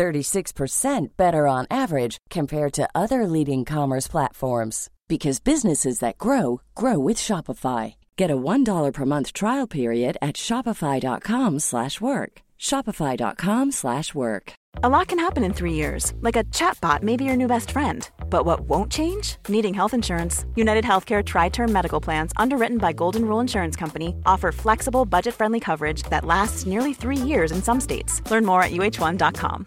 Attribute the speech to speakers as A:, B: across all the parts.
A: 36% better on average compared to other leading commerce platforms because businesses that grow grow with Shopify. Get a $1 per month trial period at shopify.com/work. shopify.com/work.
B: A lot can happen in 3 years. Like a chatbot may be your new best friend. But what won't change? Needing health insurance. United Healthcare tri-term medical plans underwritten by Golden Rule Insurance Company offer flexible, budget-friendly coverage that lasts nearly 3 years in some states. Learn more at uhone.com.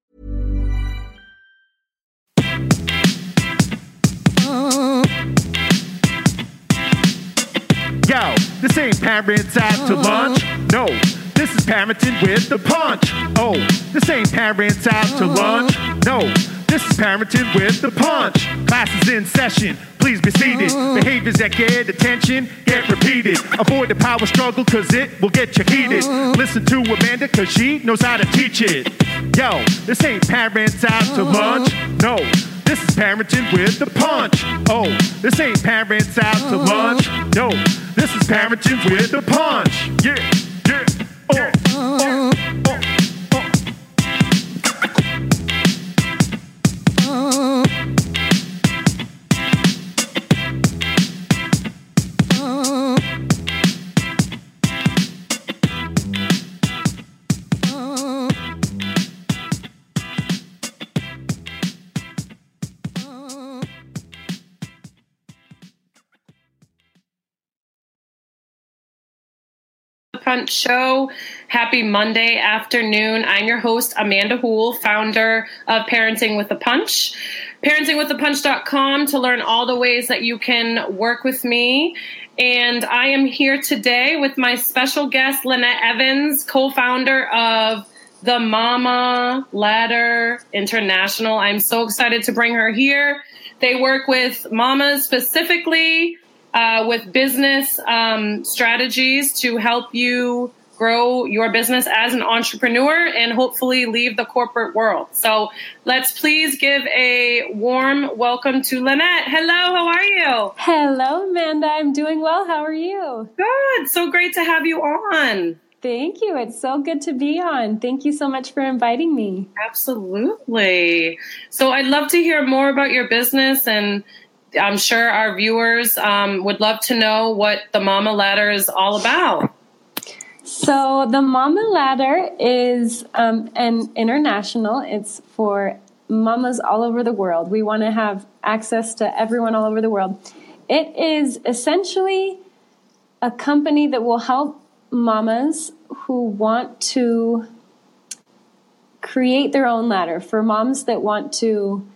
C: Yo, this ain't parents out to uh-huh. lunch. No, this is parenting with the punch. Oh, this ain't parents out to uh-huh. lunch. No, this is parenting with the punch. Class is in session. Please be seated. Uh-huh. Behaviors that get attention get repeated. Avoid the power struggle cause it will get you heated. Listen to Amanda cause she knows how to teach it. Yo, this ain't parents out to lunch. No, this is parenting with the punch. Oh, this ain't parents out to lunch. No, this is parenting with the punch. Yeah, yeah, yeah. Oh, oh, oh.
D: Show. Happy Monday afternoon. I'm your host, Amanda Hool, founder of Parenting with a Punch. ParentingWithAPunch.com to learn all the ways that you can work with me. And I am here today with my special guest, Lynette Evans, co founder of the Mama Ladder International. I'm so excited to bring her here. They work with mamas specifically uh, with business um, strategies to help you grow your business as an entrepreneur and hopefully leave the corporate world. So let's please give a warm welcome to Lynette. Hello, how are you?
E: Hello, Amanda. I'm doing well. How are you?
D: Good. So great to have you on.
E: Thank you. It's so good to be on. Thank you so much for inviting me.
D: Absolutely. So I'd love to hear more about your business and I'm sure our viewers um, would love to know what the Mama Ladder is all about.
E: So, the Mama Ladder is um, an international, it's for mamas all over the world. We want to have access to everyone all over the world. It is essentially a company that will help mamas who want to create their own ladder, for moms that want to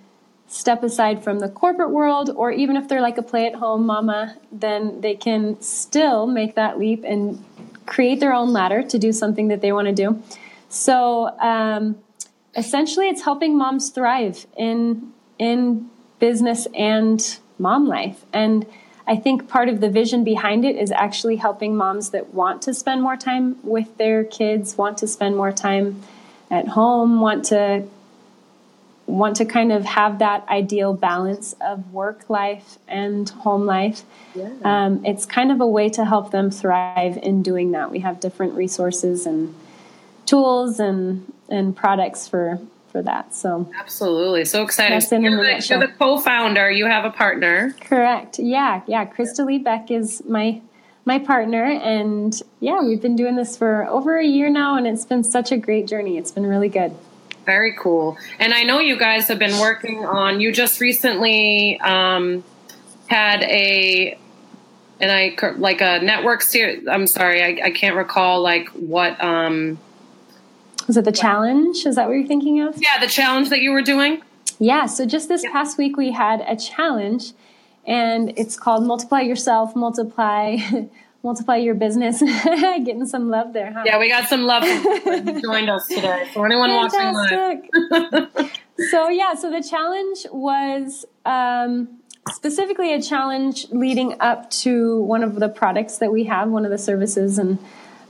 E: step aside from the corporate world, or even if they're like a play at home mama, then they can still make that leap and create their own ladder to do something that they want to do. So um, essentially, it's helping moms thrive in in business and mom life. And I think part of the vision behind it is actually helping moms that want to spend more time with their kids, want to spend more time at home, want to want to kind of have that ideal balance of work life and home life. Yeah. Um, it's kind of a way to help them thrive in doing that. We have different resources and tools and and products for for that. So
D: absolutely, so exciting! So you're, the, you're the co-founder. You have a partner.
E: Correct. Yeah, yeah. Krista Lee Beck is my my partner, and yeah, we've been doing this for over a year now, and it's been such a great journey. It's been really good.
D: Very cool. And I know you guys have been working on. You just recently um, had a, and I like a network series. I'm sorry, I, I can't recall like what. Um,
E: Was it the challenge? Is that what you're thinking of?
D: Yeah, the challenge that you were doing.
E: Yeah. So just this past week, we had a challenge, and it's called "Multiply Yourself, Multiply." multiply your business. Getting some love there, huh?
D: Yeah, we got some love. joined us today. So anyone Fantastic. watching live.
E: so yeah, so the challenge was um, specifically a challenge leading up to one of the products that we have, one of the services, and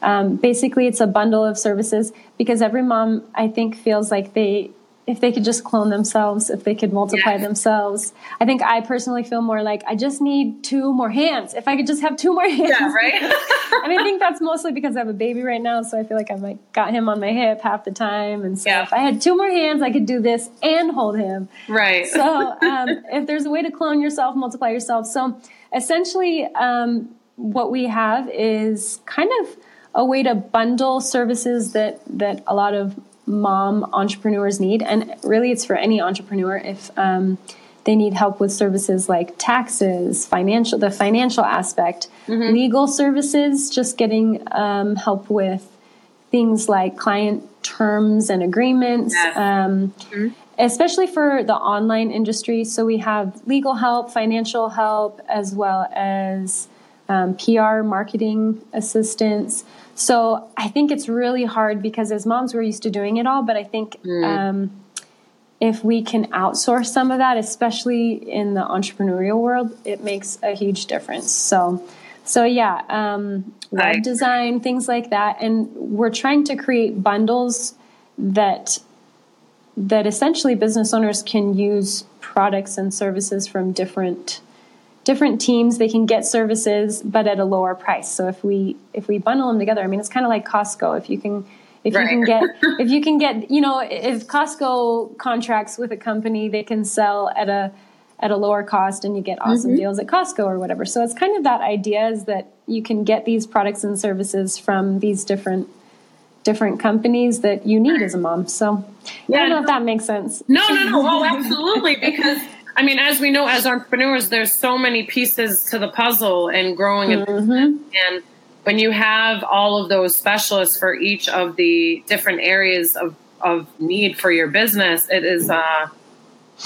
E: um, basically it's a bundle of services because every mom I think feels like they if they could just clone themselves, if they could multiply yes. themselves. I think I personally feel more like I just need two more hands. If I could just have two more hands.
D: Yeah, right.
E: and I think that's mostly because I have a baby right now, so I feel like I've like got him on my hip half the time. And so yeah. if I had two more hands, I could do this and hold him.
D: Right.
E: So um, if there's a way to clone yourself, multiply yourself. So essentially, um, what we have is kind of a way to bundle services that that a lot of mom entrepreneurs need, and really it's for any entrepreneur if um, they need help with services like taxes, financial, the financial aspect, mm-hmm. legal services, just getting um, help with things like client terms and agreements. Yes. Um, mm-hmm. Especially for the online industry. So, we have legal help, financial help, as well as um, PR, marketing assistance. So I think it's really hard because as moms, we're used to doing it all. But I think mm. um, if we can outsource some of that, especially in the entrepreneurial world, it makes a huge difference. So, so yeah, um, web design, things like that, and we're trying to create bundles that that essentially business owners can use products and services from different different teams they can get services but at a lower price. So if we if we bundle them together i mean it's kind of like costco. If you can if right. you can get if you can get you know if costco contracts with a company they can sell at a at a lower cost and you get awesome mm-hmm. deals at costco or whatever. So it's kind of that idea is that you can get these products and services from these different different companies that you need as a mom. So yeah. i don't know if that makes sense.
D: No no no. Oh absolutely. Because I mean, as we know, as entrepreneurs, there's so many pieces to the puzzle and growing a mm-hmm. business. And when you have all of those specialists for each of the different areas of, of need for your business, it is uh,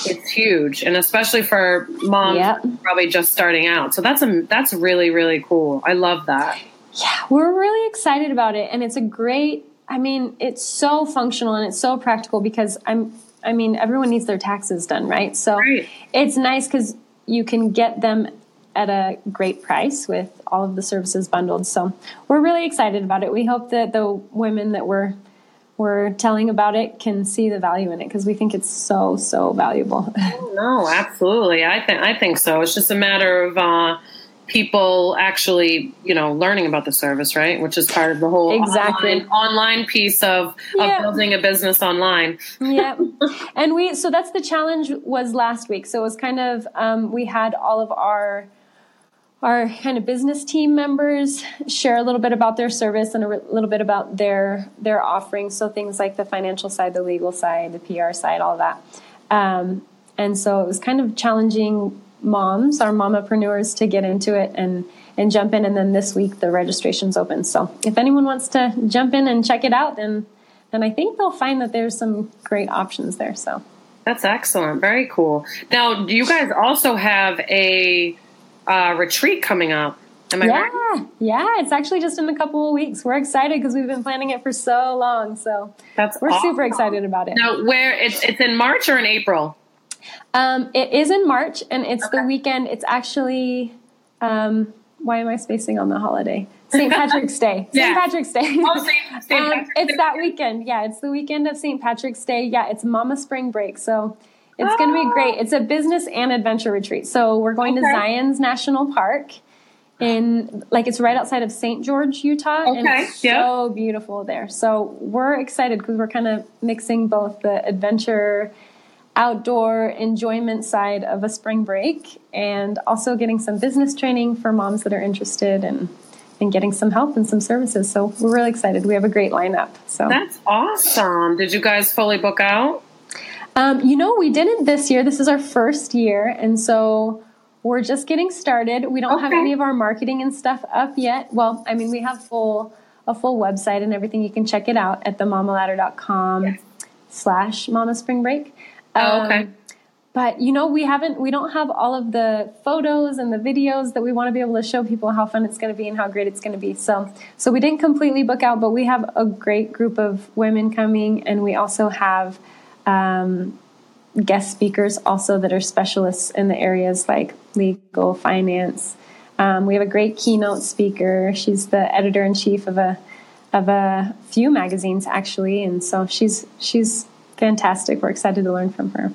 D: it's huge, and especially for moms yep. probably just starting out. So that's a that's really really cool. I love that.
E: Yeah, we're really excited about it, and it's a great. I mean, it's so functional and it's so practical because I'm I mean, everyone needs their taxes done, right? So right. it's nice because you can get them at a great price with all of the services bundled. So we're really excited about it. We hope that the women that we're we're telling about it can see the value in it because we think it's so so valuable.
D: no, absolutely. I think I think so. It's just a matter of uh, people actually, you know, learning about the service, right? Which is part of the whole
E: exactly
D: online, online piece of, yeah. of building a business online.
E: yeah, and we so that's the challenge was last week. So it was kind of um, we had all of our our kind of business team members share a little bit about their service and a little bit about their their offerings. So things like the financial side, the legal side, the PR side, all that. Um, and so it was kind of challenging moms, our mamapreneurs, to get into it and and jump in. And then this week the registration's open. So if anyone wants to jump in and check it out, then then I think they'll find that there's some great options there. So
D: that's excellent. Very cool. Now, do you guys also have a uh, retreat coming up?
E: Am I yeah, right? yeah. It's actually just in a couple of weeks. We're excited because we've been planning it for so long. So
D: that's
E: we're
D: awesome.
E: super excited about it.
D: Now, where it's it's in March or in April?
E: Um, it is in March, and it's okay. the weekend. It's actually. Um, why am I spacing on the holiday? St. Patrick's Day. St.
D: Yeah.
E: Patrick's Day.
D: Oh, St. St. um,
E: it's that weekend. Yeah, it's the weekend of St. Patrick's Day. Yeah, it's Mama Spring Break. So it's oh. going to be great. It's a business and adventure retreat. So we're going okay. to Zion's National Park in like it's right outside of St. George, Utah,
D: okay.
E: and it's yep. so beautiful there. So we're excited because we're kind of mixing both the adventure outdoor enjoyment side of a spring break and also getting some business training for moms that are interested and and getting some help and some services. So we're really excited. We have a great lineup. So
D: That's awesome. Did you guys fully book out?
E: Um, you know, we didn't this year. This is our first year, and so we're just getting started. We don't have any of our marketing and stuff up yet. Well, I mean, we have full a full website and everything. You can check it out at themamaladder.com slash mama spring break.
D: Oh, okay.
E: Um, but you know, we haven't we don't have all of the photos and the videos that we want to be able to show people how fun it's going to be and how great it's going to be. So so we didn't completely book out, but we have a great group of women coming and we also have um, guest speakers also that are specialists in the areas like legal, finance. Um, we have a great keynote speaker. She's the editor in chief of a of a few magazines actually, and so she's she's fantastic. We're excited to learn from her.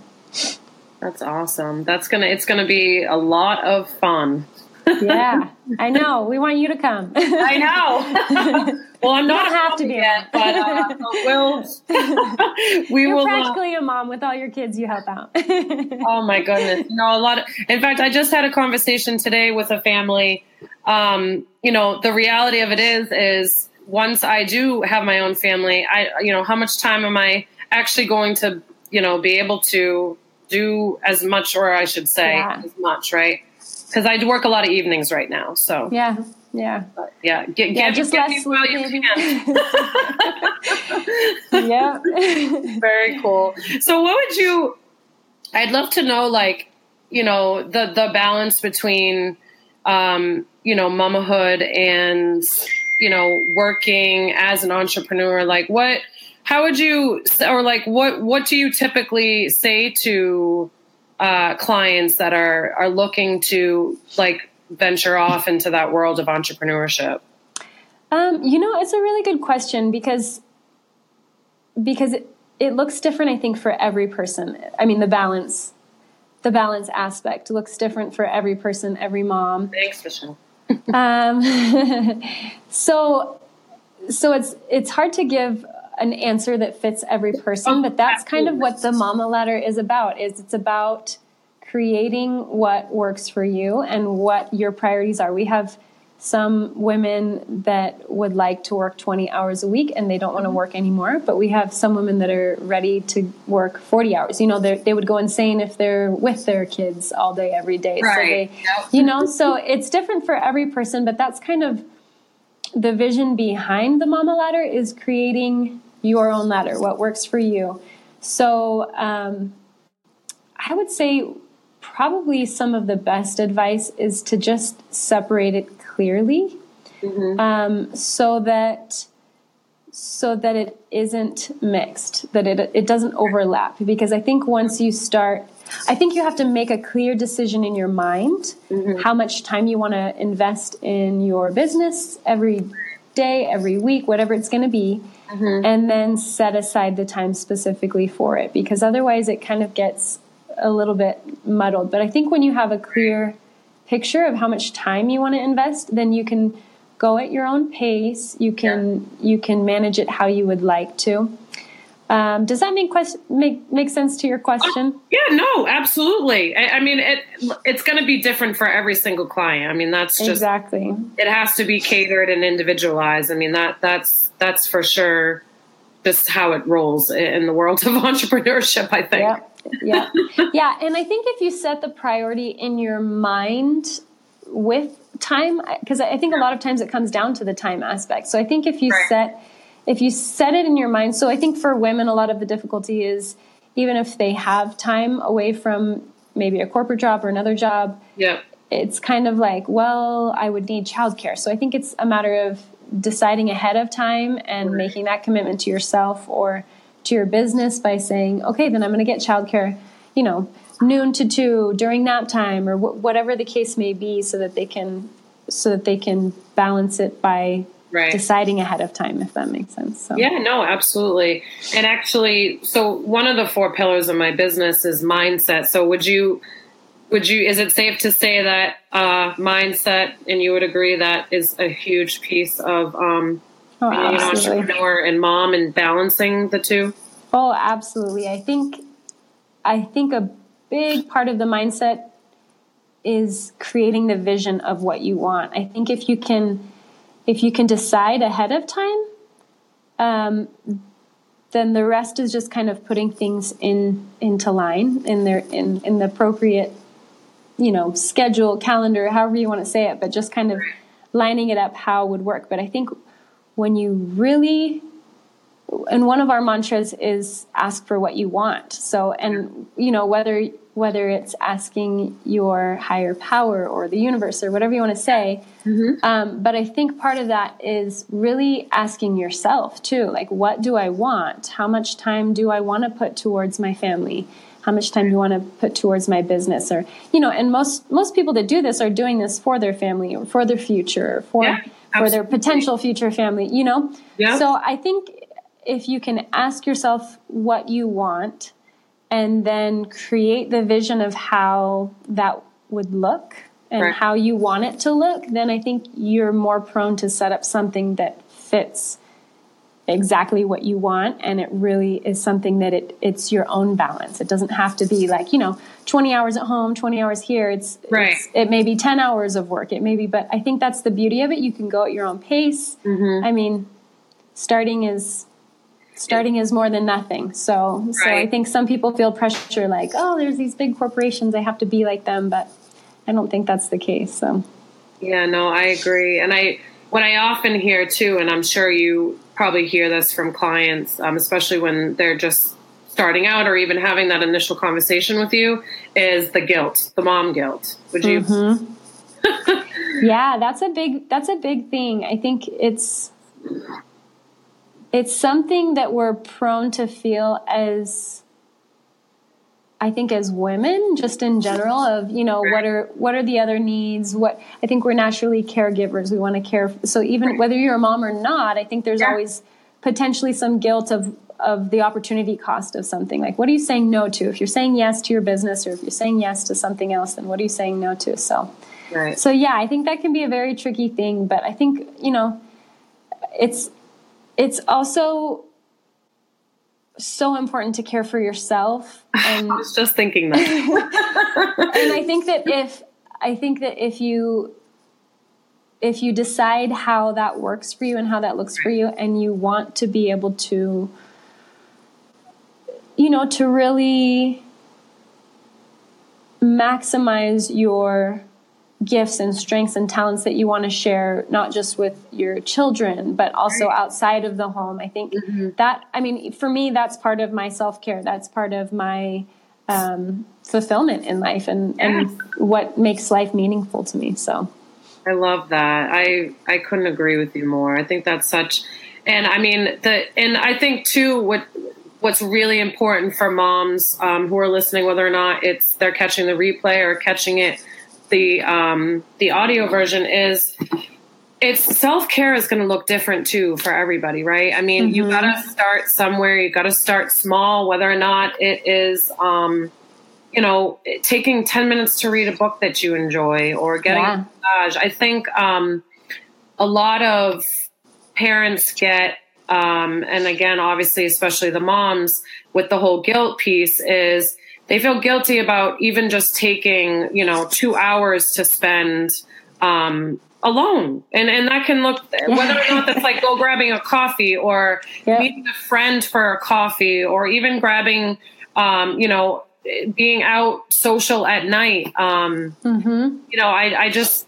D: That's awesome. That's gonna it's gonna be a lot of fun.
E: Yeah, I know. We want you to come.
D: I know. well, I'm not
E: have to be a
D: yet, but uh, we'll we
E: You're
D: will. uh,
E: practically a mom with all your kids. You help out.
D: Oh my goodness. No, a lot of, in fact, I just had a conversation today with a family. Um, you know, the reality of it is, is once I do have my own family, I, you know, how much time am I actually going to, you know, be able to do as much, or I should say
E: Yeah.
D: as much, right? Because I work a lot of evenings right now. So
E: yeah, yeah,
D: yeah, get,
E: yeah.
D: get,
E: Just
D: get
E: less
D: while you can.
E: yeah.
D: Very cool. So what would you I'd love to know like, you know, the the balance between um, you know, mamahood and you know, working as an entrepreneur. Like what how would you or like what what do you typically say to uh clients that are are looking to like venture off into that world of entrepreneurship?
E: Um, you know, it's a really good question because because it, it looks different. I think for every person. I mean, the balance, the balance aspect looks different for every person, every mom.
D: Thanks, Michelle.
E: Um, so, so it's it's hard to give an answer that fits every person, but that's kind of what the Mama Ladder is about. Is it's about creating what works for you and what your priorities are. We have some women that would like to work 20 hours a week and they don't want to mm-hmm. work anymore but we have some women that are ready to work 40 hours you know they're- would go insane if they're with their kids all day every day so
D: Right.
E: they
D: Yep.
E: you know so it's different for every person but that's kind of the vision behind the mama ladder is creating your own ladder what works for you. So um, i would say probably some of the best advice is to just separate it clearly. Um, so that so that it isn't mixed that it it doesn't overlap. Because i think once you start i think you have to make a clear decision in your mind mm-hmm. how much time you want to invest in your business every day every week whatever it's going to be mm-hmm. and then set aside the time specifically for it. Because otherwise it kind of gets a little bit muddled. But i think when you have a clear picture of how much time you want to invest then you can go at your own pace you can you can manage it how you would like to um, does that make quest- make make sense to your question
D: Yeah, no, absolutely. I, I mean, it it's going to be different for every single client. I mean, that's just
E: exactly
D: it has to be catered and individualized. I mean, that that's that's for sure. Just how it rolls in the world of entrepreneurship. I think.
E: yeah yeah yeah and i think if you set the priority in your mind with time because i think a lot of times it comes down to the time aspect so i think if you
D: Right.
E: set if you set it in your mind so i think for women a lot of the difficulty is even if they have time away from maybe a corporate job or another job
D: Yeah.
E: it's kind of like, well, I would need childcare. So I think it's a matter of deciding ahead of time and making that commitment to yourself or to your business by saying, okay, then I'm going to get childcare, you know, noon to two during nap time or wh- whatever the case may be, so that they can so that they can balance it by
D: Right.
E: deciding ahead of time, if that makes sense. So
D: Yeah, no, absolutely. And actually, so one of the four pillars of my business is mindset. So would you would you is it safe to say that uh mindset and you would agree that is a huge piece of um
E: oh,
D: being an entrepreneur and mom and balancing the two?
E: Oh, absolutely. I think I think a big part of the mindset is creating the vision of what you want. I think if you can if you can decide ahead of time, um, then the rest is just kind of putting things in into line in their in in the appropriate you know schedule calendar however you want to say it but just kind of lining it up how it would work but i think when you really and one of our mantras is ask for what you want so and you know whether whether it's asking your higher power or the universe or whatever you want to say. Mm-hmm. um, but i think part of that is really asking yourself too like what do i want? How much time do i want to put towards my family? How much time do i want to put towards my business? Or you know and most most people that do this are doing this for their family or for their future or for yeah, for their potential future family you know? Yeah. so i think if you can ask yourself what you want and then create the vision of how that would look and right. how you want it to look, then I think you're more prone to set up something that fits exactly what you want and it really is something that it it's your own balance it doesn't have to be like you know 20 hours at home 20 hours here it's, right. It's, it may be 10 hours of work it may be but i think that's the beauty of it you can go at your own pace mm-hmm. i mean starting is starting is more than nothing. So, so I think some people feel pressure like, oh, there's these big corporations, I have to be like them, but I don't think that's the case. So,
D: yeah, no, I agree. And I, what I often hear too, and I'm sure you probably hear this from clients, um, especially when they're just starting out or even having that initial conversation with you, is the guilt, the mom guilt. Would you?
E: Mm-hmm. yeah, that's a big that's a big thing. I think it's it's something that we're prone to feel as I think as women, just in general, of you know what are what are the other needs? What I think we're naturally caregivers. We want to care. So even whether you're a mom or not, I think there's yeah. always potentially some guilt of of the opportunity cost of something. Like what are you saying no to? If you're saying yes to your business, or if you're saying yes to something else, then what are you saying no to? So, right. so yeah, I think that can be a very tricky thing. But I think you know, it's it's also so important to care for yourself.
D: And, I was just thinking that.
E: and I think that if I think that if you if you decide how that works for you and how that looks for you and you want to be able to you know to really maximize your gifts and strengths and talents that you want to share not just with your children but also outside of the home. I think mm-hmm. that i mean for me that's part of my self-care. That's part of my um, fulfillment in life and, what makes life meaningful to me so.
D: I love that. I i couldn't agree with you more. I think that's such and i mean the and i think too what what's really important for moms um, who are listening whether or not it's they're catching the replay or catching it the um, the audio version is it's self care is going to look different too for everybody, right? I mean, mm-hmm. you got to start somewhere. You got to start small, whether or not it is, um, you know, taking ten minutes to read a book that you enjoy or getting yeah. a massage. I think um, a lot of parents get, um, and again, obviously, especially the moms, with the whole guilt piece is they feel guilty about even just taking you know two hours to spend um, alone and and that can look yeah. whether or not that's like go grabbing a coffee or yeah. meeting a friend for a coffee or even grabbing um, you know being out social at night um, mm-hmm. you know I, I just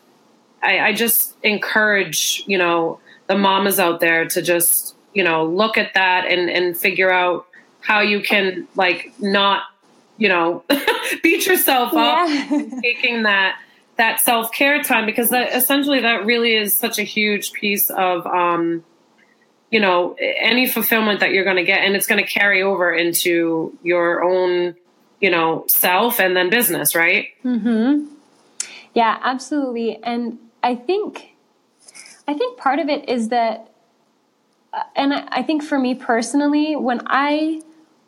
D: I, I just encourage you know the mamas out there to just you know look at that and and figure out how you can like not you know, beat yourself up yeah. taking that that self care time because that essentially that really is such a huge piece of um, you know any fulfillment that you're going to get, and it's going to carry over into your own you know self and then business, right?
E: Hmm. Yeah, absolutely. And I think I think part of it is that, uh, and I, I think for me personally, when I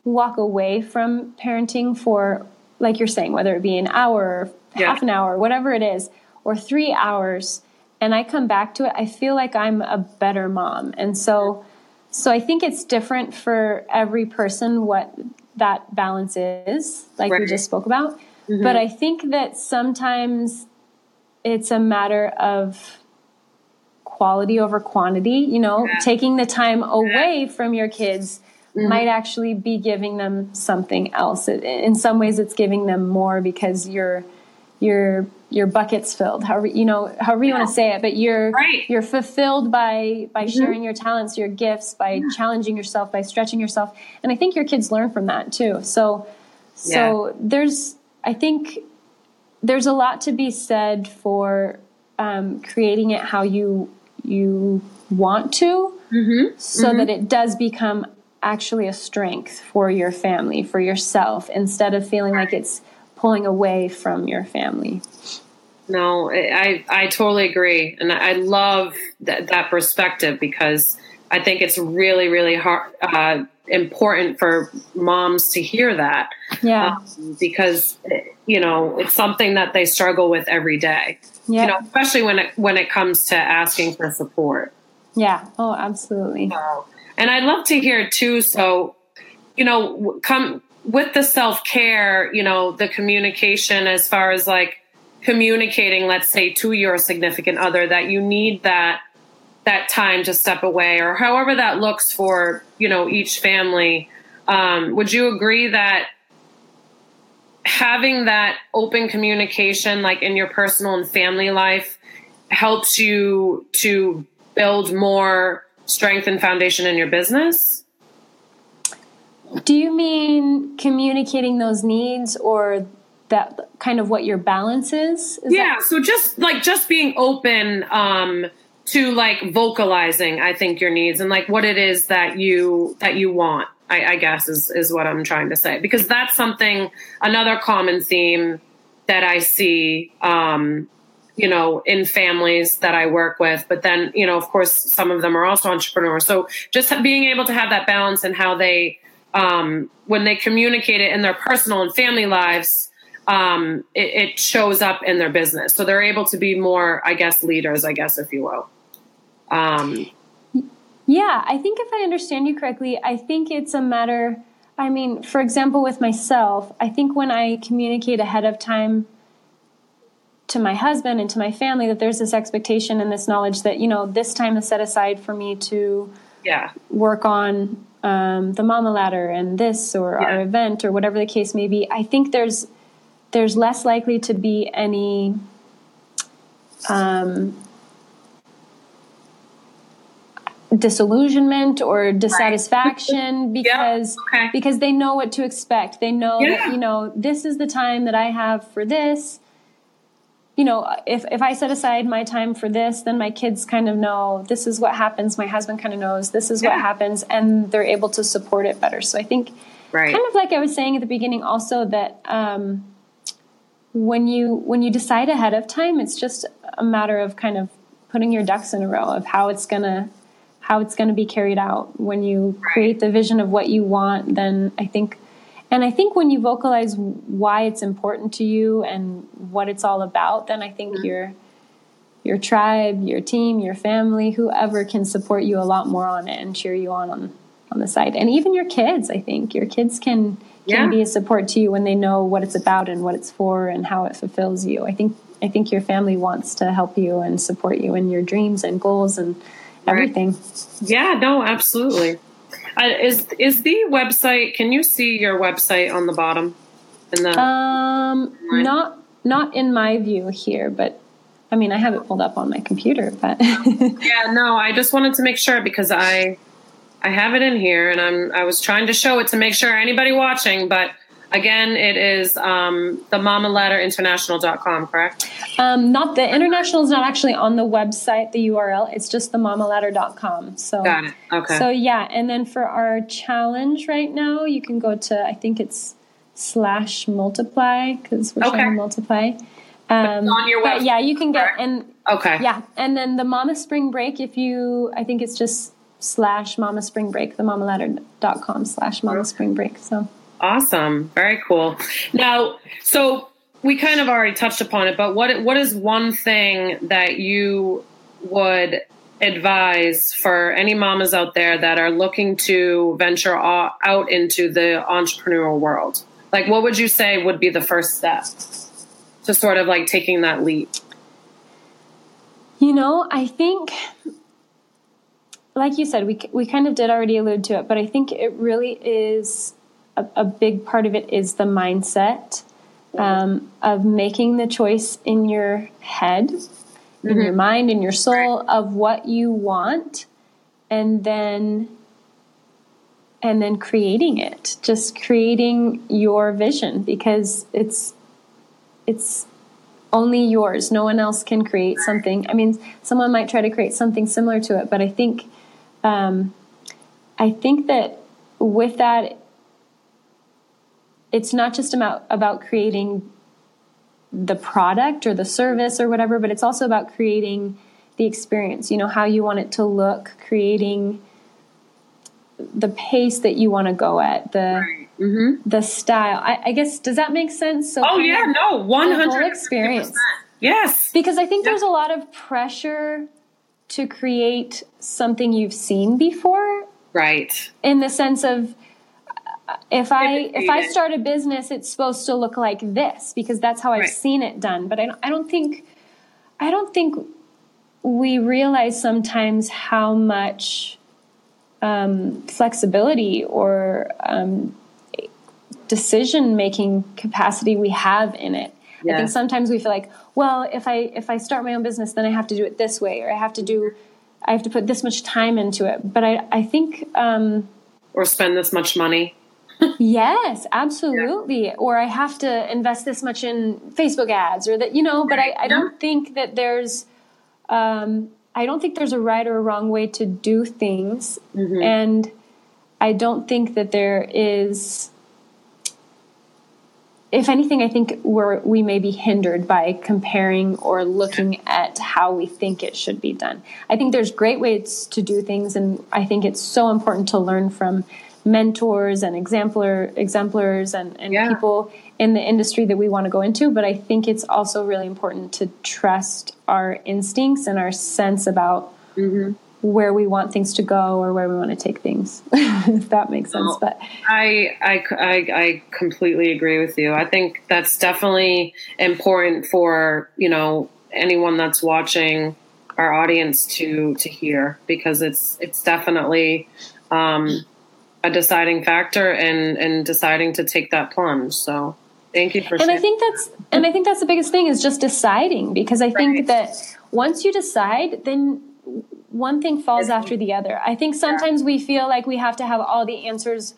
E: walk away from parenting for, like you're saying, whether it be an hour, yeah. half an hour, whatever it is, or three hours, and I come back to it, I feel like I'm a better mom. And so, so I think it's different for every person what that balance is, like right. we just spoke about. Mm-hmm. But I think that sometimes it's a matter of quality over quantity. You know,
D: Yeah.
E: taking the time away from your kids
D: Mm-hmm.
E: might actually be giving them something else. It, in some ways, it's giving them more because your your your bucket's filled. However, you know, however you want to say it, but you're
D: Right.
E: you're fulfilled by by sharing your talents, your gifts, by challenging yourself, by stretching yourself, and I think your kids learn from that too. So so there's I think there's a lot to be said for um, creating it how you you want to, so that it does become actually a strength for your family, for yourself, instead of feeling like it's pulling away from your family.
D: No, I I totally agree, and I love that that perspective because I think it's really really hard uh, important for moms to hear that
E: Yeah,
D: um, because you know it's something that they struggle with every day.
E: yeah,
D: You know, especially when it when it comes to asking for support.
E: yeah. Oh, absolutely.
D: And I'd love to hear too. So, you know, come with the self care, you know, the communication as far as like communicating, let's say, to your significant other that you need that that time to step away, or however that looks for you know each family. Um, would you agree that having that open communication, like in your personal and family life, helps you to build more strength and foundation in your business?
E: Do you mean communicating those needs or that kind of what your balance is? Is
D: yeah so just like just being open um to like vocalizing i think your needs and like what it is that you that you want i, I guess is is what i'm trying to say because that's something another common theme that i see um you know in families that i work with but then you know of course some of them are also entrepreneurs so just being able to have that balance and how they um when they communicate it in their personal and family lives um, it, it shows up in their business. So they're able to be more, I guess, leaders, I guess, if you will. Um,
E: Yeah, I think if I understand you correctly, I think it's a matter. I mean, for example, with myself, I think when I communicate ahead of time to my husband and to my family that there's this expectation and this knowledge that, you know, this time is set aside for me to
D: yeah,
E: work on um, the mama ladder and this or our event or whatever the case may be, I think there's there's less likely to be any um, disillusionment or dissatisfaction because
D: okay.
E: because they know what to expect. They know
D: Yeah.
E: that you know this is the time that I have for this. You know, if if I set aside my time for this, then my kids kind of know this is what happens. My husband kind of knows this is what happens, and they're able to support it better. So I think,
D: Right.
E: kind of like I was saying at the beginning, also that um, when you when you decide ahead of time, it's just a matter of kind of putting your ducks in a row of how it's gonna how it's gonna be carried out. When you create the vision of what you want, then I think. And I think when you vocalize why it's important to you and what it's all about, then I think mm-hmm. your your tribe, your team, your family, whoever can support you a lot more on it and cheer you on on, on the side. And even your kids, I think your kids can can
D: Yeah.
E: be a support to you when they know what it's about and what it's for and how it fulfills you. I think I think your family wants to help you and support you in your dreams and goals and everything.
D: Yeah, no, absolutely. Uh, is is the website? Can you see your website on the bottom? In the
E: Um,
D: Right.
E: not not in my view here, but I mean, I have it pulled up on my computer, but
D: yeah, no, I just wanted to make sure because I I have it in here and I'm I was trying to show it to make sure anybody watching, but again, it is um, the mamaladderinternational.com, correct?
E: um, not the international is not actually on the website, the URL. It's just the mamaladder.com. So
D: Got it. Okay.
E: So yeah, and then for our challenge right now, you can go to I think it's slash multiply because we're
D: Okay.
E: trying to multiply. Um,
D: on your website,
E: yeah, you can get and
D: Okay.
E: yeah, and then the Mama Spring Break. If you, I think it's just slash Mama Spring Break, the mamaladder.com slash Mama Spring Break. So
D: Awesome. Very cool. Now, so we kind of already touched upon it, but what what is one thing that you would advise for any mamas out there that are looking to venture out into the entrepreneurial world? Like what would you say would be the first step to sort of like taking that leap?
E: You know, I think, like you said, we we kind of did already allude to it, but I think it really is a, a big part of it is the mindset um, of making the choice in your head, in your mind, in your soul of what you want, and then and then creating it, just creating your vision because it's it's only yours. No one else can create something. I mean, someone might try to create something similar to it, but I think, um, I think that with that, it's not just about about creating the product or the service or whatever, but it's also about creating the experience. You know how you want it to look, creating the pace that you want to go at, the the style. I, I guess does that make sense? So
D: Mm-hmm. Oh yeah, no, one hundred
E: experience.
D: Yes.
E: Because I think there's a lot of pressure to create something you've seen before
D: Right.
E: in the sense of if I if I start a business, it's supposed to look like this because that's how I've
D: Right.
E: seen it done. But I don't, I don't think I don't think we realize sometimes how much um, flexibility or um, decision making capacity we have in it. I think sometimes we feel like, well, if I if I start my own business, then I have to do it this way, or I have to do, I have to put this much time into it. But I I think. Um,
D: Or spend this much money.
E: Yes, absolutely. Or I have to invest this much in Facebook ads or that, you know, but I, I don't think that there's, um, I don't think there's a right or a wrong way to do things. And I don't think that there is, if anything, I think we're, we may be hindered by comparing or looking at how we think it should be done. I think there's great ways to do things, and I think it's so important to learn from mentors and exemplar exemplars and, and
D: Yeah.
E: people in the industry that we want to go into. But I think it's also really important to trust our instincts and our sense about where we want things to go or where we want to take things, if that makes sense. But
D: I, I, I, I completely agree with you. I think that's definitely important for, you know, anyone that's watching our audience to, to hear because it's, it's definitely, um, a deciding factor in, in deciding to take that plunge. So thank you for
E: and I think that's and I think that's the biggest thing is just deciding because I think
D: Right.
E: that once you decide, then one thing falls after the other. I think sometimes we feel like we have to have all the answers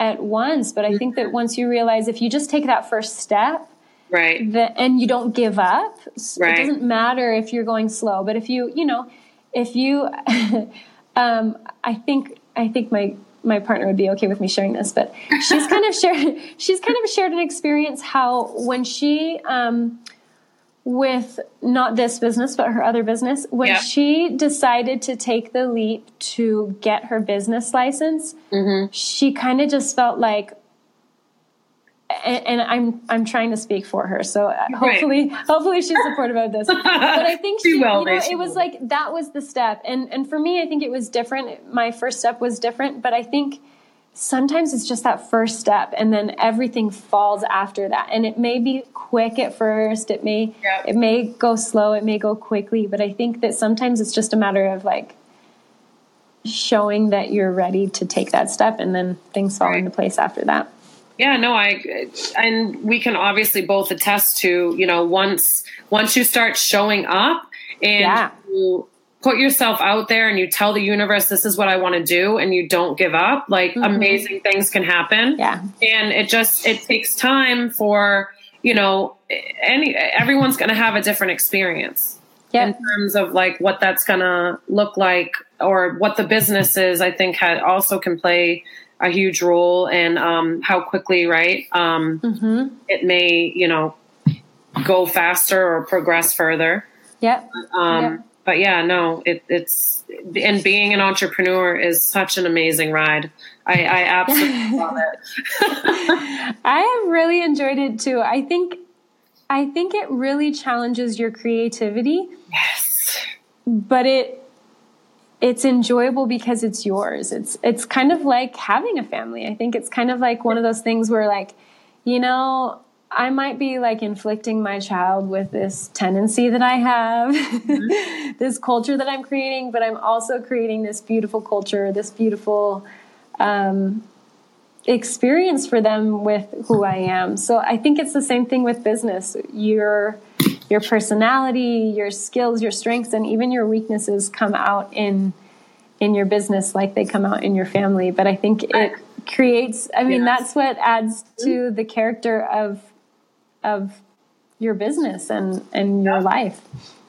E: at once, but I think that once you realize if you just take that first step,
D: right.
E: the, and you don't give up,
D: Right.
E: it doesn't matter if you're going slow. But if you, you know, if you, um, I think, I think my my partner would be okay with me sharing this, but she's kind of shared, she's kind of shared an experience how when she, um, with not this business but her other business, when
D: Yeah.
E: she decided to take the leap to get her business license, she kind of just felt like and, and I'm I'm trying to speak for her, so uh, hopefully hopefully she's supportive of this. But I think
D: She will
E: you know, it was like that was the step, and and for me, I think it was different. My first step was different, but I think sometimes it's just that first step, and then everything falls after that. And it may be quick at first, it may
D: Yep.
E: it may go slow, it may go quickly, but I think that sometimes it's just a matter of like showing that you're ready to take that step, and then things fall
D: Right.
E: into place after that.
D: Yeah, no, I and we can obviously both attest to, you know, once once you start showing up and
E: Yeah.
D: you put yourself out there and you tell the universe this is what I want to do and you don't give up, like amazing things can happen.
E: Mm-hmm. Yeah.
D: And it just it takes time for, you know, any everyone's going to have a different experience in terms of like what that's going to look like or what the business is i think had also can play a huge role in um, how quickly right um,
E: Mm-hmm.
D: it may you know go faster or progress further
E: Yep.
D: um,
E: Yep.
D: but yeah no it, it's and being an entrepreneur is such an amazing ride i, I absolutely love it
E: I have really enjoyed it too. I think I think it really challenges your creativity,
D: yes
E: but it it's enjoyable because it's yours. It's it's kind of like having a family. I think it's kind of like one of those things where like, you know, I might be like inflicting my child with this tendency that I have, mm-hmm. this culture that I'm creating, but I'm also creating this beautiful culture, this beautiful um, experience for them with who I am. So I think it's the same thing with business. Your your personality, your skills, your strengths, and even your weaknesses come out in in your business like they come out in your family. But I think it creates. I mean, yes. that's what adds to the character of of your business and and your life.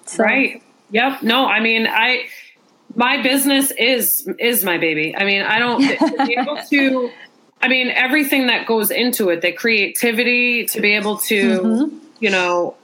D: So. Right. Yep. No, I mean, I my business is is my baby. I mean, I don't be able to. I mean, everything that goes into it, the creativity to be able to, mm-hmm. you know,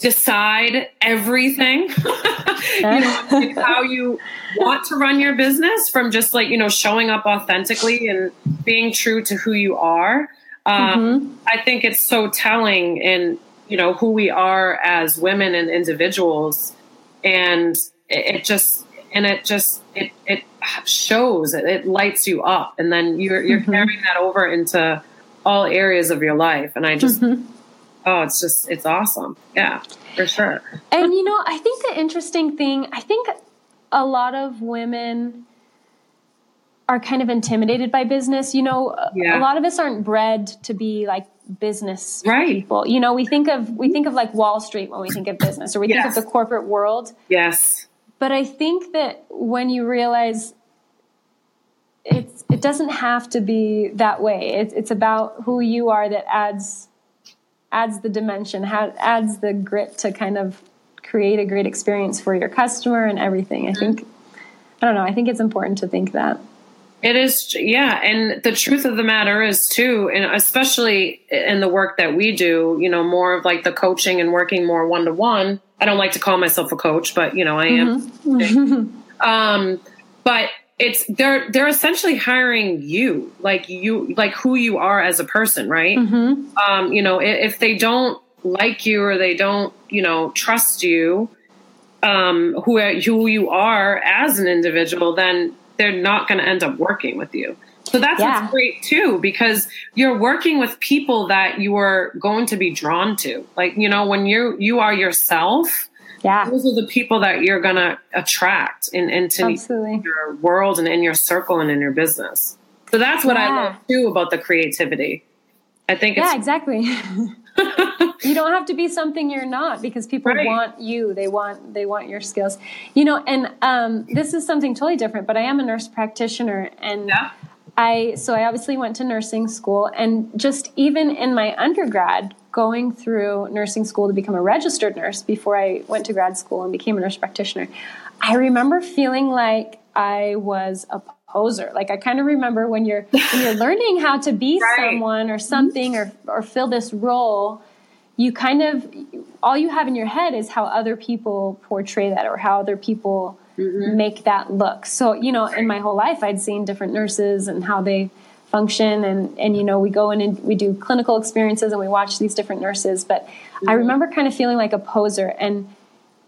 D: decide everything. you know, how you want to run your business from just like you know showing up authentically and being true to who you are. Um, mm-hmm. I think it's so telling in you know who we are as women and individuals, and it, it just and it just it it shows it, it lights you up, and then you're you're mm-hmm. carrying that over into all areas of your life, and I just. Mm-hmm. Oh, it's just, it's awesome. Yeah, for sure.
E: and you know, I think the interesting thing, I think a lot of women are kind of intimidated by business. You know, yeah. a lot of us aren't bred to be like business
D: right.
E: people. You know, we think of we think of like Wall Street when we think of business, or we yes. think of the corporate world.
D: Yes.
E: But I think that when you realize it's it doesn't have to be that way. It's it's about who you are that adds adds the dimension, adds the grit to kind of create a great experience for your customer and everything. I think I don't know. I think it's important to think that.
D: It is, yeah. And the truth of the matter is, too, and especially in the work that we do, you know, more of like the coaching and working more one to one. I don't like to call myself a coach, but, you know, I am. Mm-hmm. um, but it's they're they're essentially hiring you like you like who you are as a person right mm-hmm. um you know if, if, they don't like you or they don't you know trust you um who who you are as an individual then they're not going to end up working with you. So that's yeah. what's great too, because you're working with people that you are going to be drawn to. Like, you know, when you you are yourself,
E: yeah.
D: those are the people that you're gonna attract in, into Absolutely. your world and in your circle and in your business. So that's what yeah. I love too about the creativity. I think
E: Yeah, exactly. you don't have to be something you're not because people right. want you they want they want your skills you know and um, this is something totally different but i am a nurse practitioner and yeah. i so i obviously went to nursing school and just even in my undergrad going through nursing school to become a registered nurse before i went to grad school and became a nurse practitioner i remember feeling like i was a poser. Like I kind of remember when you're when you're learning how to be right. someone or something or or fill this role, you kind of all you have in your head is how other people portray that or how other people mm-hmm. make that look. So, you know, in my whole life I'd seen different nurses and how they function and and you know, we go in and we do clinical experiences and we watch these different nurses, but mm-hmm. I remember kind of feeling like a poser and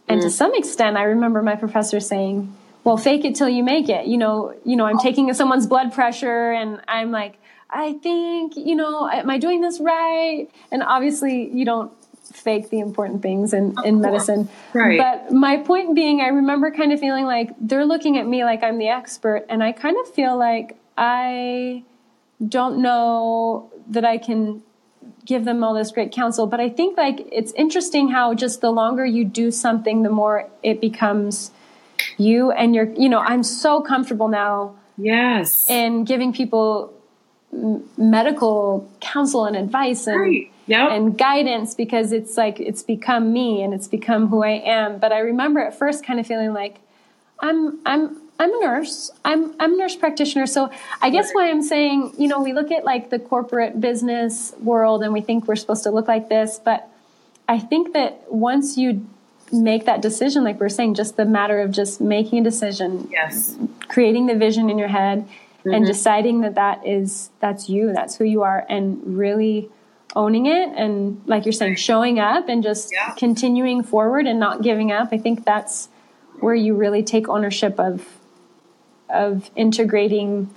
E: and mm-hmm. to mm. some extent I remember my professor saying, "Well, fake it till you make it." You know, you know, I'm taking someone's blood pressure and I'm like I think, you know, am I doing this right? And obviously, you don't fake the important things in, in medicine.
D: Right.
E: But my point being, I remember kind of feeling like they're looking at me like I'm the expert, and I kind of feel like I don't know that I can give them all this great counsel. But I think like it's interesting how just the longer you do something, the more it becomes you and you're, you know, I'm so comfortable now.
D: Yes.
E: In giving people medical counsel and advice and right. yep. and guidance because it's like it's become me and it's become who I am. But I remember at first kind of feeling like I'm I'm I'm a nurse. I'm I'm a nurse practitioner. So I guess why I'm saying, you know, we look at like the corporate business world and we think we're supposed to look like this, but I think that once you make that decision, like we're saying, just the matter of just making a decision,
D: yes,
E: creating the vision in your head, mm-hmm. and deciding that that is that's you that's who you are and really owning it and like you're saying showing up and just yeah. continuing forward and not giving up i think that's where you really take ownership of of integrating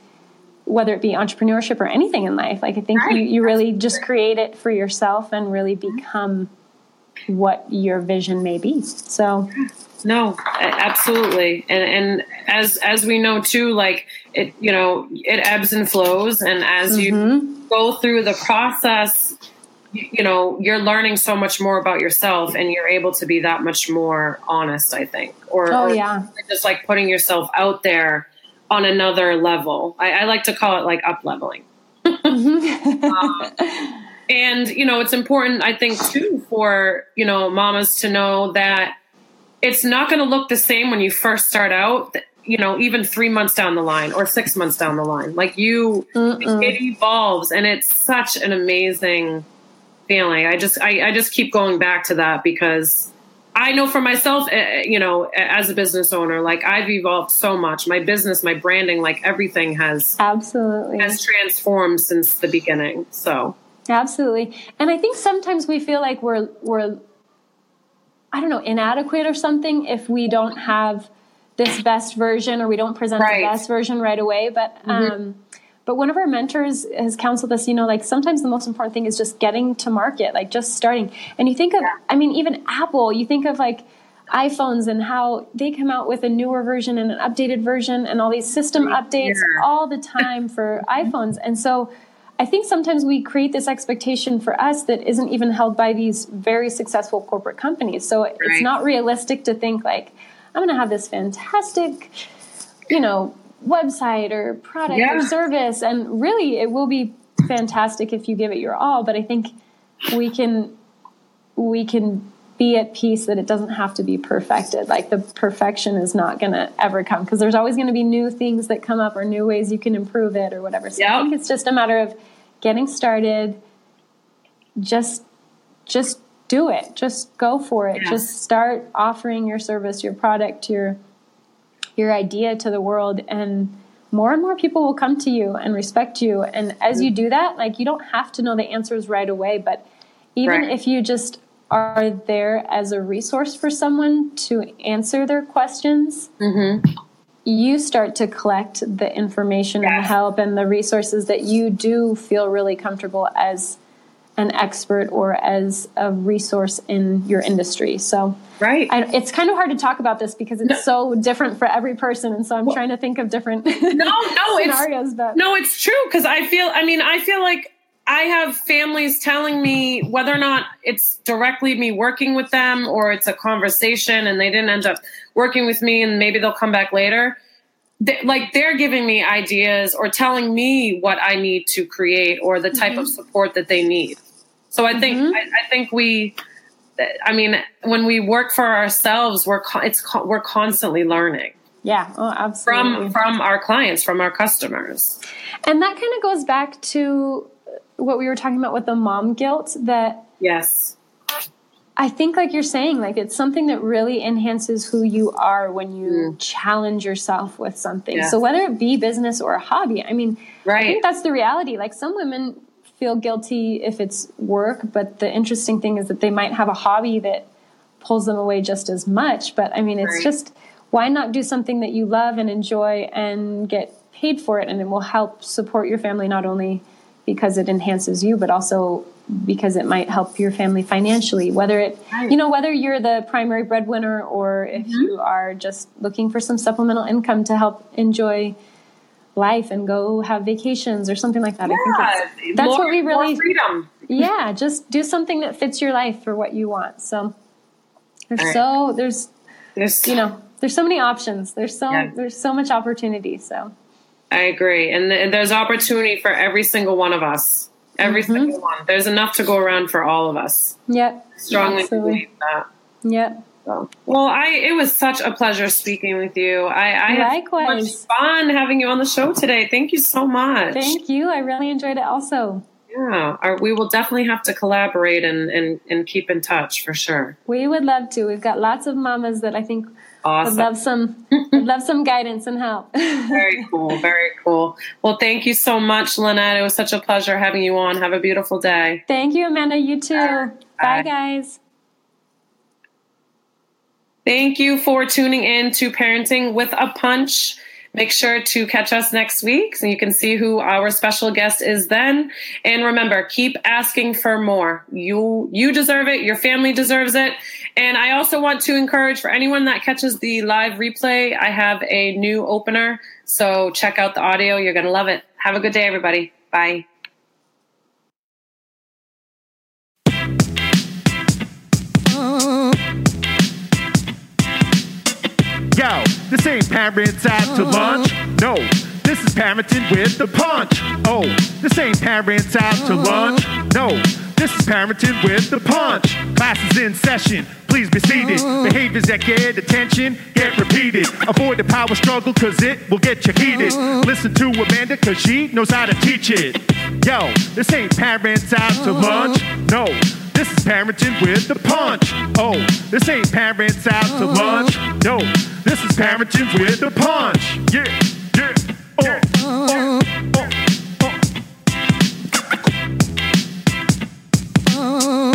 E: whether it be entrepreneurship or anything in life. Like I think right. you, you really just create it for yourself and really become what your vision may be. So
D: no, absolutely. And and as as we know too, like it you know, it ebbs and flows and as mm-hmm. you go through the process you know you're learning so much more about yourself and you're able to be that much more honest i think or,
E: oh, yeah.
D: Or just like putting yourself out there on another level. I, I like to call it like up leveling um, and you know it's important i think too for you know mamas to know that it's not going to look the same when you first start out you know even three months down the line or six months down the line. Like you Mm-mm. it evolves and it's such an amazing feeling. I just I, I just keep going back to that because i know for myself eh, eh, you know as a business owner like i've evolved so much my business my branding like everything has
E: absolutely
D: has transformed since the beginning so
E: absolutely and i think sometimes we feel like we're we're I don't know, inadequate or something if we don't have this best version or we don't present right. the best version right away. But mm-hmm. um, but one of our mentors has counseled us, you know, like sometimes the most important thing is just getting to market, like just starting. And you think of, yeah. I mean, even Apple, you think of like iPhones and how they come out with a newer version and an updated version and all these system updates yeah. all the time for mm-hmm. iPhones. And so I think sometimes we create this expectation for us that isn't even held by these very successful corporate companies. So right. it's not realistic to think like, I'm going to have this fantastic, you know, website or product yeah. or service. And really, it will be fantastic if you give it your all. But I think we can, we can be at peace that it doesn't have to be perfected. Like the perfection is not going to ever come because there's always going to be new things that come up or new ways you can improve it or whatever. So yep. I think it's just a matter of getting started. Just, just do it. Just go for it. Just start offering your service, your product, your your idea to the world and more and more people will come to you and respect you and as you do that like you don't have to know the answers right away but even right. if you just are there as a resource for someone to answer their questions, mm-hmm. you start to collect the information yes. and the help and the resources that you do feel really comfortable as an expert or as a resource in your industry. So,
D: right,
E: I, it's kind of hard to talk about this because it's no. so different for every person, and so I'm well, trying to think of different no, no, scenarios.
D: It's, but no, it's true because I feel. I mean, I feel like I have families telling me whether or not it's directly me working with them or it's a conversation and they didn't end up working with me and maybe they'll come back later. They, like they're giving me ideas or telling me what I need to create or the type mm-hmm. of support that they need. So I think mm-hmm. I, I, think we, I mean, when we work for ourselves, we're it's we're constantly learning.
E: Yeah, oh, absolutely.
D: From from our clients, from our customers,
E: and that kind of goes back to what we were talking about with the mom guilt that
D: yes
E: i think like you're saying like it's something that really enhances who you are when you mm. challenge yourself with something so whether it be business or a hobby i mean right. i think that's the reality like some women feel guilty if it's work but the interesting thing is that they might have a hobby that pulls them away just as much but i mean it's right. just why not do something that you love and enjoy and get paid for it and it will help support your family not only because it enhances you, but also because it might help your family financially. Whether it, you know, whether you're the primary breadwinner or if mm-hmm. you are just looking for some supplemental income to help enjoy life and go have vacations or something like that. Yeah, I think that's more, what we really
D: freedom.
E: yeah, just do something that fits your life for what you want. So there's right. so there's, there's you know there's so many options. There's so yeah. there's so much opportunity. So
D: I agree. And, th- and, there's opportunity for every single one of us. Every mm-hmm. single one. There's enough to go around for all of us.
E: Yep.
D: Strongly Absolutely. believe that.
E: Yep.
D: So, well, I it was such a pleasure speaking with you. I, I
E: Likewise.
D: so much fun having you on the show today. Thank you so much.
E: Thank you. I really enjoyed it also.
D: Yeah, our, we will definitely have to collaborate and, and, and keep in touch for sure.
E: We would love to. We've got lots of mamas that I think Awesome. I'd love some I'd love some guidance and help.
D: very cool. Very cool. Well, thank you so much, Lynette. It was such a pleasure having you on. Have a beautiful day.
E: Thank you, Amanda. You too. Bye, Bye guys.
D: Thank you for tuning in to Parenting with a Punch. Make sure to catch us next week so you can see who our special guest is then. And remember, keep asking for more. You you deserve it, your family deserves it. And I also want to encourage for anyone that catches the live replay, I have a new opener. So check out the audio. You're going to love it. Have a good day, everybody. Bye.
C: Yo, this ain't parents out to lunch. No, this is parenting with the punch. Oh, this ain't parents out to lunch. No, this is parenting with the punch. Class is in session. Please be seated. Behaviors that get attention get repeated. Avoid the power struggle cause it will get you heated. Listen to Amanda cause she knows how to teach it. Yo, this ain't parents out to lunch. No, this is parenting with the punch. Oh, this ain't parents out to uh-huh. lunch. No, this is parenting with the punch. Yeah, yeah, oh, uh-huh. oh, oh, oh.